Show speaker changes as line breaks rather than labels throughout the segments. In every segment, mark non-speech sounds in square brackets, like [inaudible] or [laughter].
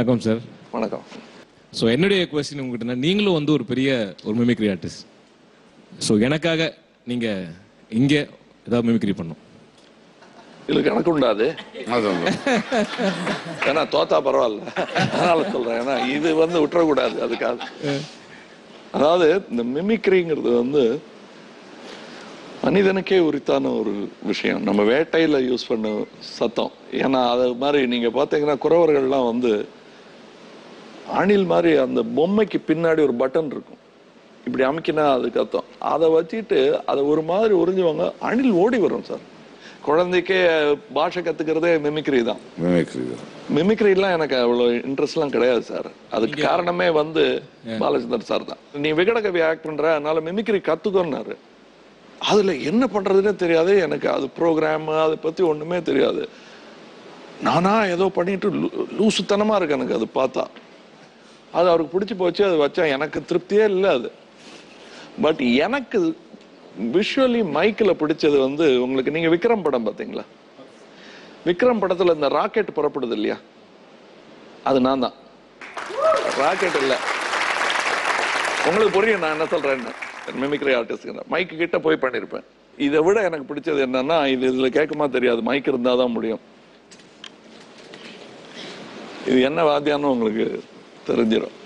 வணக்கம் சார்
வணக்கம்.
ஸோ என்னுடைய கொஸ்டின் உங்ககிட்ட நீங்களும் வந்து ஒரு பெரிய ஒரு மிமிக்ரி ஆர்டிஸ்ட் ஸோ எனக்காக நீங்க இங்க ஏதாவது மிமிக்ரி பண்ணும்
இது கணக்கு உண்டாது.
அதான்
ஏன்னா தோத்தா பரவாயில்ல. அதனால சொல்றேன். ஏன்னா இது வந்து விட்டுறக்கூடாது அதுக்காக. அதாவது இந்த மிமிக்ரிங்கிறது வந்து மனிதனுக்கே உரித்தான ஒரு விஷயம். நம்ம வேட்டையில யூஸ் பண்ண சத்தம். ஏன்னா அது மாதிரி நீங்க பாத்தீங்கன்னா குறவர்கள்லாம் வந்து அணில் மாதிரி அந்த பொம்மைக்கு பின்னாடி ஒரு பட்டன் இருக்கும். இப்படி அமைக்கினா அது கத்தம் அதை வச்சுட்டு அதை ஒரு மாதிரி உறிஞ்சுவாங்க. அணில் ஓடி வரும் சார். குழந்தைக்கே பாஷை கத்துக்கிறதே மிமிக்ரி தான்.
மிமிக்ரி
மிமிக்ரிலாம் எனக்கு அவ்வளவு இன்ட்ரெஸ்ட்லாம் கிடையாது சார். அதுக்கு காரணமே வந்து பாலச்சந்தர் சார் தான். நீ விகடகவி ஆக்ட் பண்ற அதனால மிமிக்ரி கத்துக்கோன்னாரு. அதுல என்ன பண்றதுன்னே தெரியாது. எனக்கு அது ப்ரோக்ராம் அதை பத்தி ஒண்ணுமே தெரியாது. நானா ஏதோ பண்ணிட்டு லூ- லூசுத்தனமா இருக்கு எனக்கு அது பார்த்தா. அது அவருக்கு பிடிச்சி போச்சு அது வச்சா எனக்கு திருப்தியே இல்லை அது. பட் எனக்கு விஷுவலி மைக்கில் பிடிச்சது வந்து உங்களுக்கு நீங்கள் விக்ரம் படம் பார்த்தீங்களா விக்ரம் படத்தில் இந்த ராக்கெட் புறப்படுது இல்லையா? அது நான் தான். ராக்கெட் இல்லை. உங்களுக்கு புரியும் நான் என்ன சொல்கிறேன்னு மிமிக்ரி ஆர்டிஸ்ட் மைக்கு கிட்ட போய் பண்ணியிருப்பேன் இதை விட எனக்கு பிடிச்சது என்னன்னா இது இதில் கேட்குமா தெரியாது. மைக் இருந்தால் தான் முடியும். இது என்ன வாத்தியான்னு உங்களுக்கு தெரிஞ்சிடும்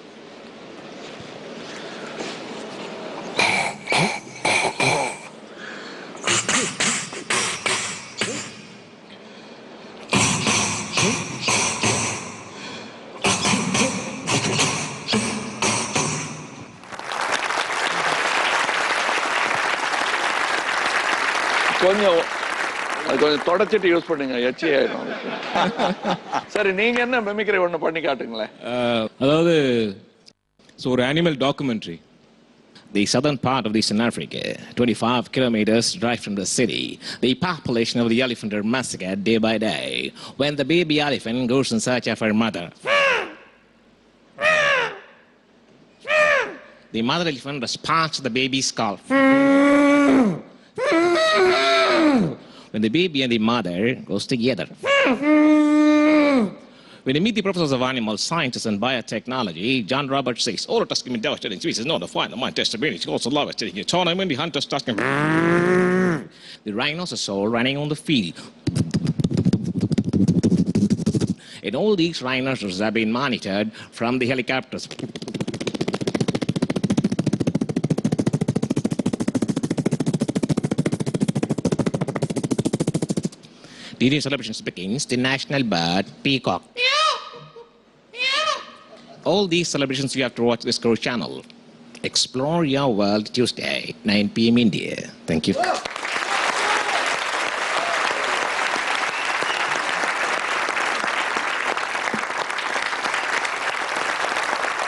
கொஞ்சம் அது கொஞ்சம் தொடச்சிட்டு யூஸ் பண்ணுங்க எச்சி ஆயிடும் சரி நீங்க என்ன மெமிக்ரி ஒண்ணு பண்ணி காட்டுங்களேன்
அதாவது ஸோ ஒரு animal documentary
The southern part of Eastern Africa, 25 kilometers drive from the city, the population of the elephant are massacred day by day. When the baby elephant goes in search of her mother, the mother elephant responds to the baby's call. When the baby and the mother goes together. When you meet the professors of animal sciences and biotechnology, John Roberts says, all tasking me devastating species not to find the mind. He also love it. You turn him in the hunters tasking. The rhinoceros are all running on the field. And all these rhinoceros have been monitored from the helicopters. During celebrations begins the national bird peacock. All these celebrations you have to watch the Discovery Channel. Explore your world Tuesday, 9 p.m. India. Thank you.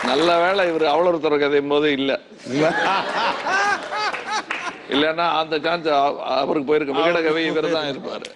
நல்ல வேளை இவர் அவ்வளவு தர கதையும் போது இல்ல [laughs] இல்லைன்னா அந்த சான்ஸ் அவருக்கு போயிருக்க விகடகவி இவர் தான் இருப்பாரு.